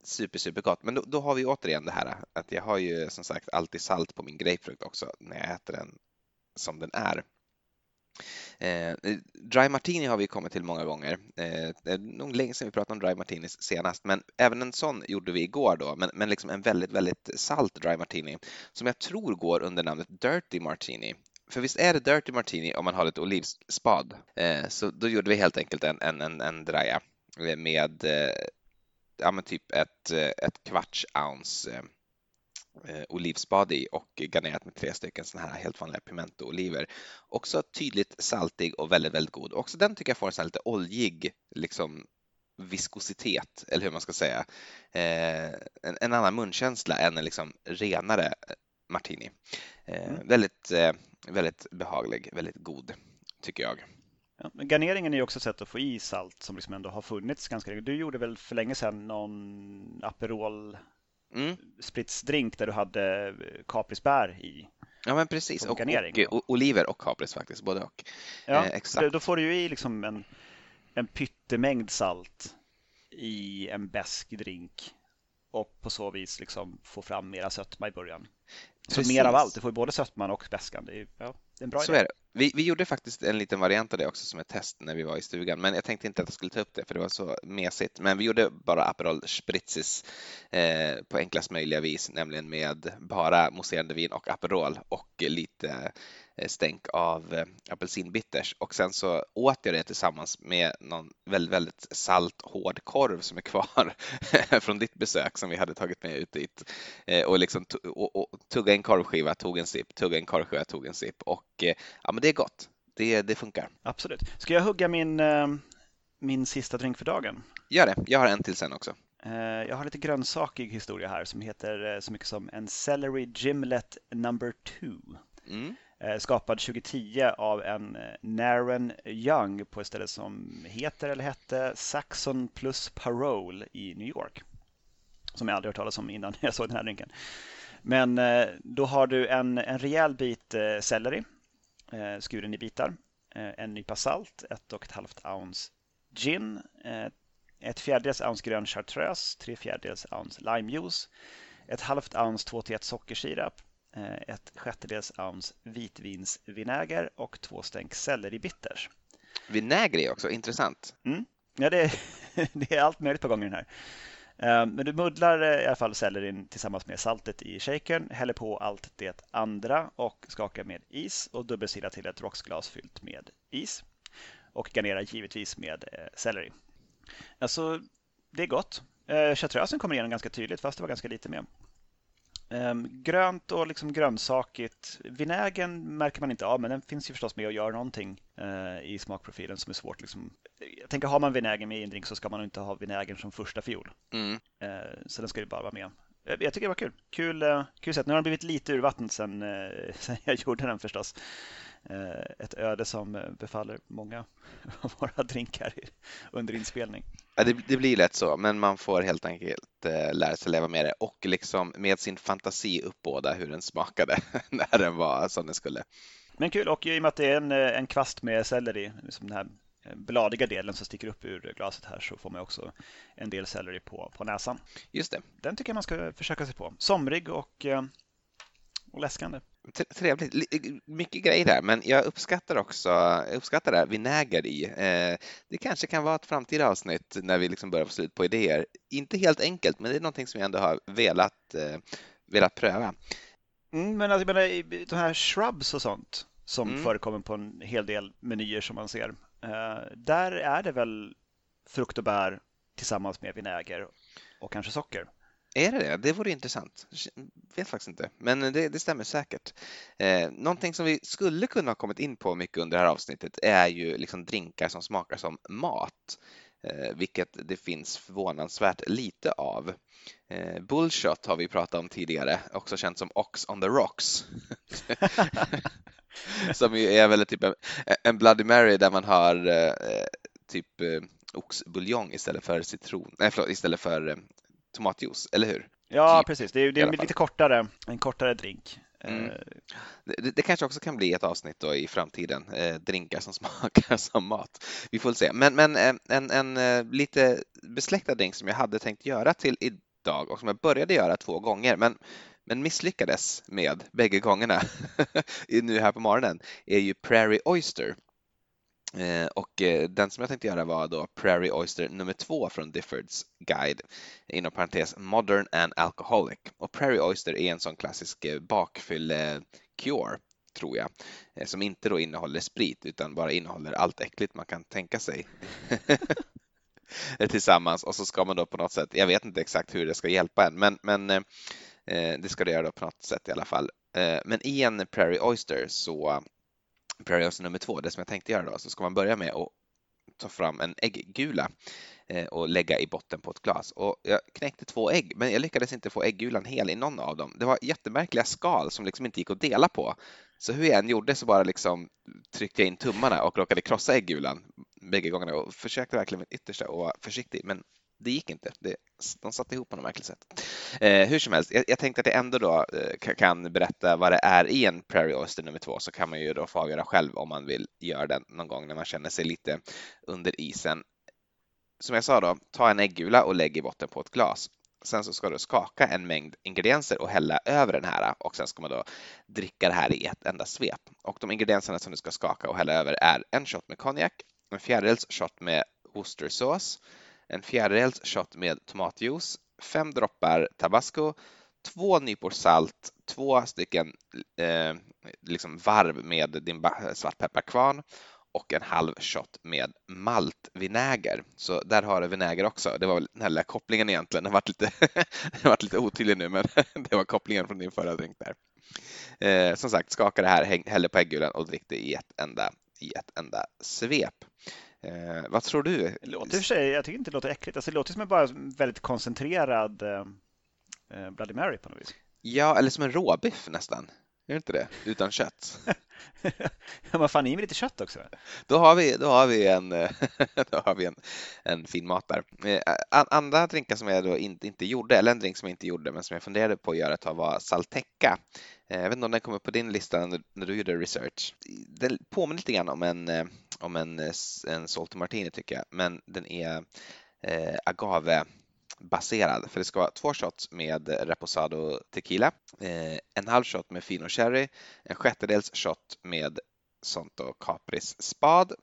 super, super gott. Men då, då, har vi återigen det här att jag har ju som sagt alltid salt på min grapefrukt också när jag äter den som den är. Eh, dry Martini har vi kommit till många gånger. Eh, det är nog länge sedan vi pratade om Dry Martinis senast, men även en sån gjorde vi igår då, men, men liksom en väldigt, väldigt salt Dry Martini som jag tror går under namnet Dirty Martini. För visst är det Dirty Martini om man har ett olivspad? Eh, så då gjorde vi helt enkelt en, en, en, en drya med eh, ja, men typ ett, ett kvarts ounce eh, olivspad i och garnerat med tre stycken sådana här helt vanliga pimento-oliver. Också tydligt saltig och väldigt, väldigt god. Också den tycker jag får en sån lite oljig liksom viskositet, eller hur man ska säga. Eh, en, en, annan munkänsla än en liksom renare martini. Eh, mm. Väldigt, eh, väldigt behaglig, väldigt god, tycker jag. Ja, garneringen är ju också ett sätt att få i salt som liksom ändå har funnits ganska länge. Du gjorde väl för länge sedan någon Aperol mm. spritsdrink där du hade eh, kaprisbär i. Ja men precis, och, och, och, oliver och kapris faktiskt, både och. Ja, eh, exakt. Då får du ju i liksom en, en pyttemängd salt i en besk drink och på så vis liksom få fram mera sötma i början. Så Precis. mer av allt, du får både sötman och beskan. Det är, ja, det är en bra så idé. Är det. Vi, vi gjorde faktiskt en liten variant av det också som ett test när vi var i stugan, men jag tänkte inte att jag skulle ta upp det för det var så mesigt. Men vi gjorde bara Aperol Spritzis eh, på enklast möjliga vis, nämligen med bara mousserande vin och Aperol och lite Eh, stänk av eh, apelsinbitters och sen så åt jag det tillsammans med någon väldigt, väldigt salt hård korv som är kvar från ditt besök som vi hade tagit med ut dit eh, och liksom och, och, tugga en korvskiva, tog en sipp, tugga en korvskiva, tog en sipp och ja, men det är gott. Det, det funkar. Absolut. Ska jag hugga min, min sista drink för dagen? Gör det. Jag har en till sen också. Eh, jag har lite grönsakig historia här som heter så mycket som en Celery Gimlet number 2. Mm. Eh, skapad 2010 av en eh, Naren Young på ett ställe som heter eller hette Saxon plus Parole i New York. Som jag aldrig hört talas om innan jag såg den här drinken. Men eh, då har du en, en rejäl bit selleri skuren i bitar en nypa salt, ett och ett halvt ounce gin, ett fjärdedels ounce grön chartreuse, tre fjärdedels ounce limejuice, ett halvt ounce 2 1 sockersirap, ett sjättedels ounce vitvinsvinäger och två stänk selleribitters. Vinäger är också intressant. Mm. Ja, det är, det är allt möjligt på gång i den här. Ehm, men du muddlar eh, i alla fall sellerin tillsammans med saltet i shakern, häller på allt det andra och skakar med is och dubbelsilar till ett rocksglas fyllt med is. Och garnerar givetvis med eh, selleri. Alltså, det är gott. Eh, chartreusen kommer igenom ganska tydligt fast det var ganska lite med. Um, grönt och liksom grönsakigt. Vinägen märker man inte av, men den finns ju förstås med och gör någonting uh, i smakprofilen som är svårt. Liksom. Jag tänker, har man vinäger med i en drink så ska man inte ha vinägern som första fiol. Mm. Uh, så den ska ju bara vara med. Jag, jag tycker det var kul. Kul, kul sätt. Nu har den blivit lite urvattnad sen, sen jag gjorde den förstås. ett öde som befaller många av våra drinkar under inspelning. Ja, det, det, blir lätt så, men man får helt enkelt eh, lära sig leva med det och liksom med sin fantasi uppbåda hur den smakade när den var som den skulle. Men kul, och i och med att det är en, eh, en kvast med selleri, liksom den här eh, bladiga delen som sticker upp ur glaset här så får man också en del selleri på, på näsan. Just det. Den tycker jag man ska försöka sig på. Somrig och, eh, och läskande. Trevligt. Mycket grejer där, men jag uppskattar också jag uppskattar det här vinäger i. Eh, det kanske kan vara ett framtida avsnitt när vi liksom börjar få slut på idéer. Inte helt enkelt, men det är någonting som jag ändå har velat, eh, velat pröva. Mm, men alltså, menar, de här shrubs och sånt som mm. förekommer på en hel del menyer som man ser. Eh, där är det väl frukt och bär tillsammans med vinäger och kanske socker. Är det det? Det vore intressant. Vet faktiskt inte, men det, det stämmer säkert. Eh, någonting som vi skulle kunna ha kommit in på mycket under det här avsnittet är ju liksom drinkar som smakar som mat, eh, vilket det finns förvånansvärt lite av. Eh, bullshot har vi pratat om tidigare, också känt som Ox on the Rocks. som ju är väl typ en, en Bloody Mary där man har eh, eh typ eh, oxbuljong istället för citron, nej förlåt, istället för eh, tomatjuice, eller hur? Ja, typ, precis. Det är, det är lite kortare, en kortare drink. Mm. Eh, det, det, kanske också kan bli ett avsnitt då i framtiden, eh, drinkar som smakar som mat. Vi får se. Men, men eh, en, en, en lite besläktad drink som jag hade tänkt göra till idag och som jag började göra två gånger, men men misslyckades med bägge gångerna nu här på morgonen är ju Prairie Oyster Eh, och eh, den som jag tänkte göra var då Prairie Oyster nummer två från Diffords guide, inom parentes Modern and Alcoholic. Och Prairie Oyster är en sån klassisk eh, bakfylle-cure, tror jag, eh, som inte då innehåller sprit utan bara innehåller allt äckligt man kan tänka sig. tillsammans och så ska man då på något sätt, jag vet inte exakt hur det ska hjälpa en, men, men eh, eh det ska det göra då på något sätt i alla fall. Eh, men i en Prairie Oyster så Prairie nummer två, det som jag tänkte göra då, så ska man börja med att ta fram en ägggula eh, och lägga i botten på ett glas. Och jag knäckte två ägg, men jag lyckades inte få äggulan hel i någon av dem. Det var jättemärkliga skal som liksom inte gick att dela på. Så hur jag än gjorde så bara liksom tryckte jag in tummarna och råkade krossa äggulan bägge gångerna och försökte verkligen mitt yttersta och vara försiktig, men det gick inte. Det, de satte ihop på något märkligt sätt. Eh, hur som helst, jag, jag, tänkte att jag ändå då eh, kan berätta vad det är i en Prairie Oyster nummer två så kan man ju då få avgöra själv om man vill göra den någon gång när man känner sig lite under isen. Som jag sa då, ta en äggula och lägg i botten på ett glas. Sen så ska du skaka en mängd ingredienser och hälla över den här och sen ska man då dricka det här i ett enda svep. Och de ingredienserna som du ska skaka och hälla över är en shot med konjak, en fjärdedels shot med Worcestersås, en fjärdedels shot med tomatjuice, fem droppar tabasco, två nypor salt, två stycken eh, liksom varv med din svartpepparkvarn och en halv shot med maltvinäger. Så där har du vinäger också. Det var väl den här lilla kopplingen egentligen. Den har varit lite, varit lite otydlig nu, men det var kopplingen från din förra drink där. Eh, som sagt, skaka det här, häll det på äggulan och drick det i ett enda, i ett enda svep. Eh, vad tror du? Det låter för sig, jag tycker inte det låter äckligt. Alltså, det låter som en bara väldigt koncentrerad eh, eh, Bloody Mary på något vis. Ja, eller som en råbiff nästan. Är det inte det? Utan kött. ja, man fan i med lite kött också. Då har vi, då har vi, en, då har vi en, en fin mat där. Eh, andra drinkar som jag då inte, inte gjorde, eller en drink som jag inte gjorde men som jag funderade på att göra ett tag var saltecca. Eh, jag vet inte om den kom upp på din lista när, du gjorde research. Den påminner lite grann om en, eh, om en, en Salty Martini tycker jag, men den är eh, agave baserad för det ska vara två shots med reposado tequila, eh, en halv shot med fino sherry, en sjättedels shot med Santo Capris spad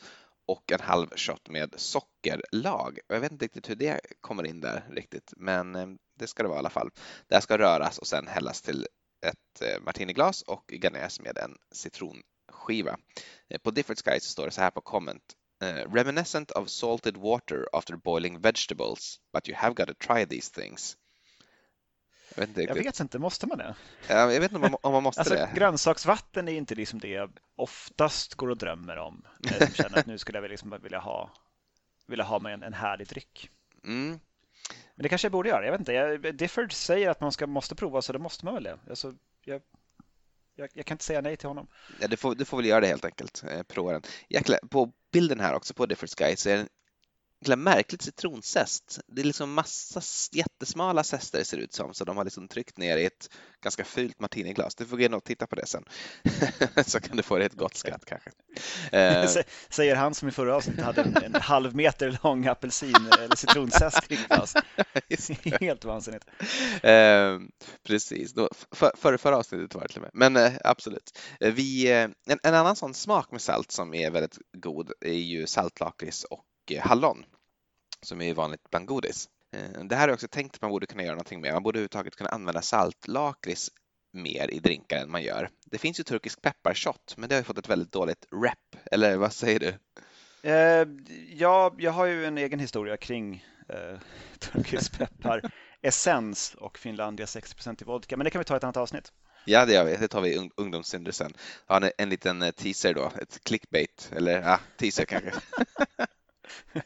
och en halv shot med sockerlag. Jag vet inte riktigt hur det kommer in där riktigt, men eh, det ska det vara i alla fall. Det här ska röras och sen hällas till ett eh, martiniglas och garneras med en citron citronskiva. På Different Skies står det så här på comment Uh, reminiscent of salted water after boiling vegetables, but you have got to try these things. Jag vet inte, jag vet inte måste man det? jag vet inte om man, måste alltså, det. Grönsaksvatten är inte liksom det jag oftast går och drömmer om. Jag känner att nu skulle jag liksom vilja ha, vilja ha med en, en härlig dryck. Mm. Men det kanske jag borde göra. Jag vet inte. Jag, Difford säger att man ska, måste prova så det måste man väl det. Alltså, jag, jag, jag, kan inte säga nej till honom. Ja, du, får, du får väl göra det helt enkelt. Eh, prova den. Jäkla, på bilden här också på Different Sky så är det en märkligt citronzest. Det är liksom massa jättesmala zester ser det ut som, så de har liksom tryckt ner i ett ganska fult martiniglas. Du får gå in och titta på det sen, så kan du få det ett gott skratt kanske. Eh. Säger han som i förra avsnittet hade en, en halv meter lång apelsin eller citronzest kring glas. Helt vansinnigt. Eh, precis, för, för, förra avsnittet var det till och med. Men eh, absolut. Eh, vi, eh, en, en, annan sån smak med salt som är väldigt god är ju saltlakrits och eh, hallon som är vanligt bland godis. Eh, det här har jag också tänkt att man borde kunna göra någonting med. Man borde överhuvudtaget kunna använda saltlakrits mer i drinkar än man gör. Det finns ju turkisk pepparshot, men det har ju fått ett väldigt dåligt rep. Eller vad säger du? Eh, ja, jag har ju en egen historia kring eh, turkisk peppar, essens och Finlandia 60% i vodka, men det kan vi ta i ett annat avsnitt. Ja, det gör vi. Det tar vi i ungdomssynder sen. Ja, en, en liten eh, teaser då, ett clickbait, eller ja, teaser kanske.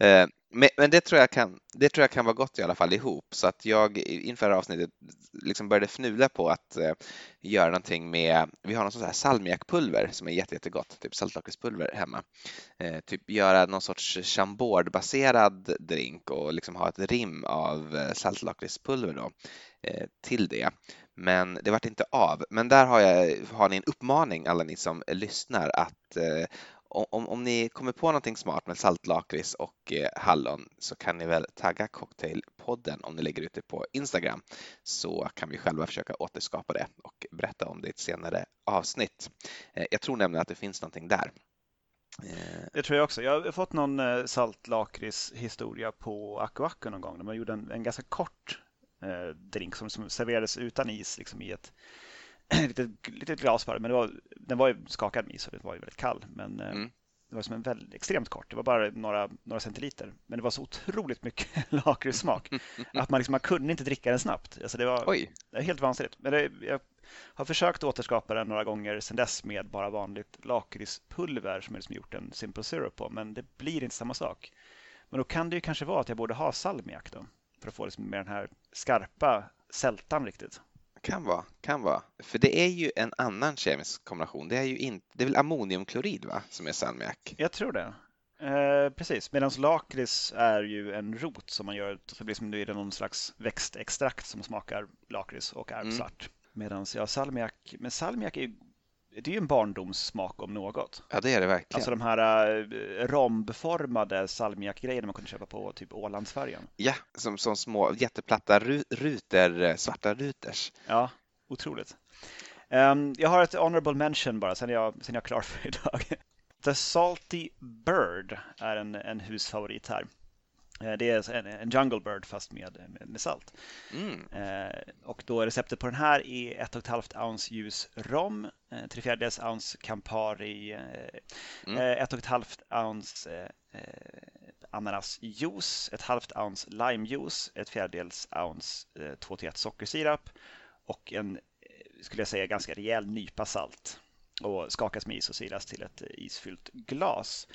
Eh, men, men, det, tror jag kan, det tror jag kan vara gott i alla fall ihop så att jag inför avsnittet liksom började fnula på att eh, göra någonting med, vi har någon sån här salmiakpulver som är jätte, jättegott, typ saltlakritspulver hemma. Eh, typ göra någon sorts chambordbaserad drink och liksom ha ett rim av eh, saltlakritspulver då eh, till det. Men det vart inte av. Men där har, jag, har ni en uppmaning alla ni som lyssnar att eh, om, om ni kommer på någonting smart med saltlakrits och eh, hallon så kan ni väl tagga Cocktailpodden om ni lägger ut det på Instagram så kan vi själva försöka återskapa det och berätta om det i ett senare avsnitt. Eh, jag tror nämligen att det finns någonting där. Eh, det tror jag också. Jag har fått någon eh, saltlakrits historia på Aku Aku någon gång. De gjorde en, en ganska kort eh, drink som, som serverades utan is liksom i ett litet, litet glas bara, men det var, den var ju skakad med is och det var ju väldigt kall. Men eh, mm. det var som en väldigt, extremt kort. Det var bara några, några centiliter. Men det var så otroligt mycket lakritssmak att man, liksom, man kunde inte dricka den snabbt. Alltså det var Oj. helt vansinnigt. Men det, jag har försökt återskapa den några gånger sedan dess med bara vanligt lakritspulver som jag liksom gjort en simple syrup på. Men det blir inte samma sak. Men då kan det ju kanske vara att jag borde ha salmiak då. För att få liksom med den här skarpa sältan riktigt. Kan vara, kan vara. För det är ju en annan kemisk kombination. Det är ju inte, det är väl ammoniumklorid va, som är salmiak? Jag tror det. Eh, precis, medan lakrits är ju en rot som man gör, så blir som det är någon slags växtextrakt som smakar lakrits och är mm. svart. Medan ja, salmiak, men salmiak är ju det är ju en barndomssmak om något. Ja, det är det verkligen. Alltså de här äh, rombformade salmiakgrejerna man kunde köpa på typ Ålandsfärjan. Ja, som, som små jätteplatta ruter, eh, svarta ruters. Ja, otroligt. Um, jag har ett honorable mention bara, sen är jag, sen är jag klar för idag. The Salty Bird är en, en husfavorit här. Eh, det är en, en Jungle Bird fast med, med, salt. Mm. Eh, och då receptet på den här är 1,5 ounce ljus rom, eh, 3 fjärdedels ounce Campari, eh, mm. 1,5 eh, ounce eh, ananasjuice, ett halvt ounce limejuice, ett fjärdedels ounce eh, 2 till 1 sockersirap och en, skulle jag säga, ganska rejäl nypa salt. och skakas med is och silas till ett isfyllt glas.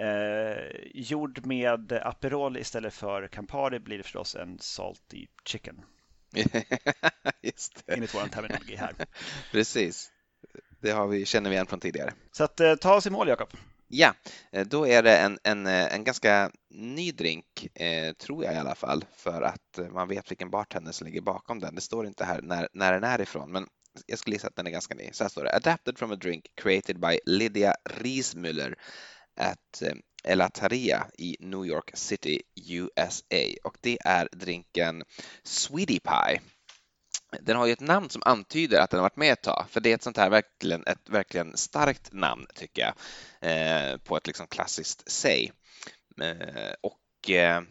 Eh, gjord med Aperol istället för Campari blir det förstås en salty chicken. Just det. Enligt vår terminologi här. Precis. Det har vi, känner vi igen från tidigare. Så att, eh, ta oss i mål, Jakob. Ja, eh, då är det en, en, eh, en ganska ny drink, eh, tror jag i alla fall, för att eh, man vet vilken bartender som ligger bakom den. Det står inte här när, när den är ifrån, men jag skulle gissa att den är ganska ny. Så här står det. Adapted from a drink created by Lydia Riesmüller at eh, Elataria i New York City, USA. Och det är drinken Sweetie Pie. Den har ju ett namn som antyder att den har varit med ett tag, för det är ett sånt här verkligen, ett verkligen starkt namn tycker jag, eh, på ett liksom klassiskt säg. Eh, och eh,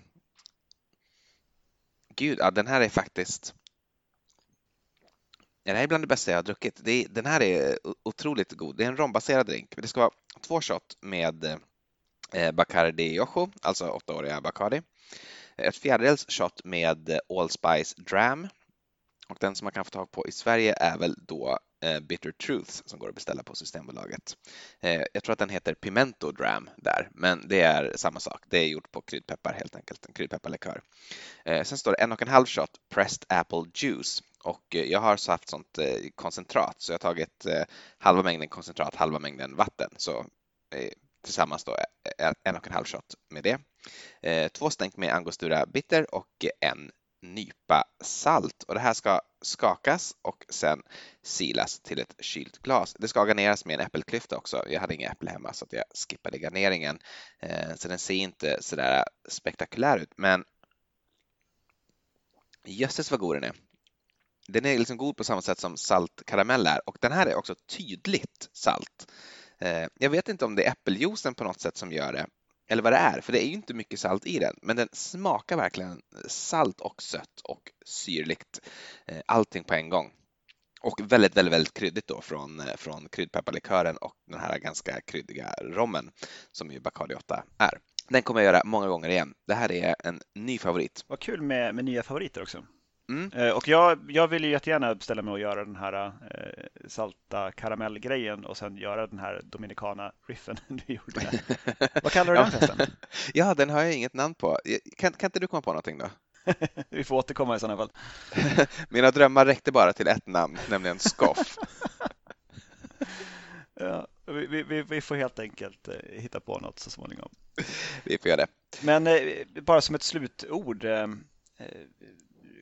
gud, ja, den här är faktiskt det här är bland det bästa jag har druckit. Det, den här är otroligt god. Det är en rombaserad drink. Det ska vara två shot med eh, Bacardi Yojo, alltså åttaåriga Bacardi. Ett fjärdedels shot med Allspice Dram och den som man kan få tag på i Sverige är väl då eh, Bitter Truths som går att beställa på Systembolaget. Eh, jag tror att den heter Pimento Dram där, men det är samma sak. Det är gjort på kryddpeppar helt enkelt, en kryddpepparlikör. Eh, sen står det en och en halv shot Pressed Apple Juice och eh, jag har haft sånt eh, koncentrat så jag har tagit eh, halva mängden koncentrat, halva mängden vatten. Så tillsammans då en och en halv shot med det. Två stänk med Angostura Bitter och en nypa salt och det här ska skakas och sen silas till ett kylt glas. Det ska garneras med en äppelklyfta också. Jag hade inga äpple hemma så jag skippade garneringen så den ser inte sådär spektakulär ut men jösses vad god den är. Den är liksom god på samma sätt som saltkaramell är och den här är också tydligt salt. Eh, jag vet inte om det är äppeljuicen på något sätt som gör det eller vad det är, för det är ju inte mycket salt i den, men den smakar verkligen salt och sött och syrligt. Eh, allting på en gång. Och väldigt, väldigt, väldigt kryddigt då från, eh, från kryddpepparlikören och den här ganska kryddiga rommen som ju Bacardi 8 är. Den kommer jag göra många gånger igen. Det här är en ny favorit. Vad kul med, med nya favoriter också. Mm. Eh, och jag, jag vill ju jättegärna beställa mig och göra den här eh, salta karamellgrejen och sen göra den här dominikana riffen du gjorde. Vad kallar du den förresten? Ja, den har jag inget namn på. Kan, kan inte du komma på någonting då? Vi får återkomma i sådana fall. Mina drömmar räckte bara till ett namn, nämligen Skoff. ja, vi, vi, vi, får helt enkelt eh, hitta på något så småningom. Vi får göra det. Men eh, bara som ett slutord. Eh,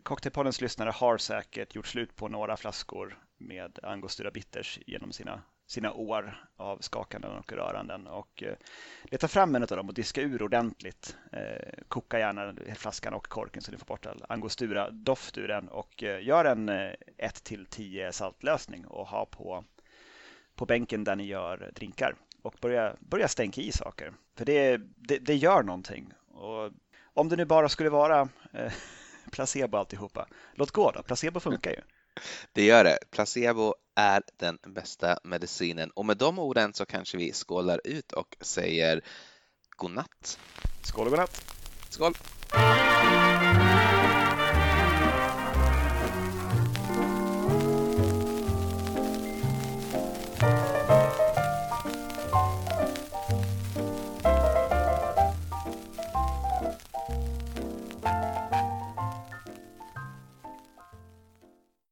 Cocktailpoddens lyssnare har säkert gjort slut på några flaskor med Angostura Bitters genom sina, sina år av skakanden och röranden. Och eh, leta fram en av dem och diska ur ordentligt. Eh, koka gärna flaskan och korken så ni får bort all Angostura-doft ur den. Och eh, gör en eh, 1-10 saltlösning och ha på, på bänken där ni gör drinkar. Och börja, börja stänka i saker. För det, det, det gör någonting. Och om det nu bara skulle vara eh, placebo alltihopa. Låt gå då, placebo funkar ju. Det gör det. Placebo är den bästa medicinen och med de orden så kanske vi skålar ut och säger godnatt. Skål och godnatt. Skål!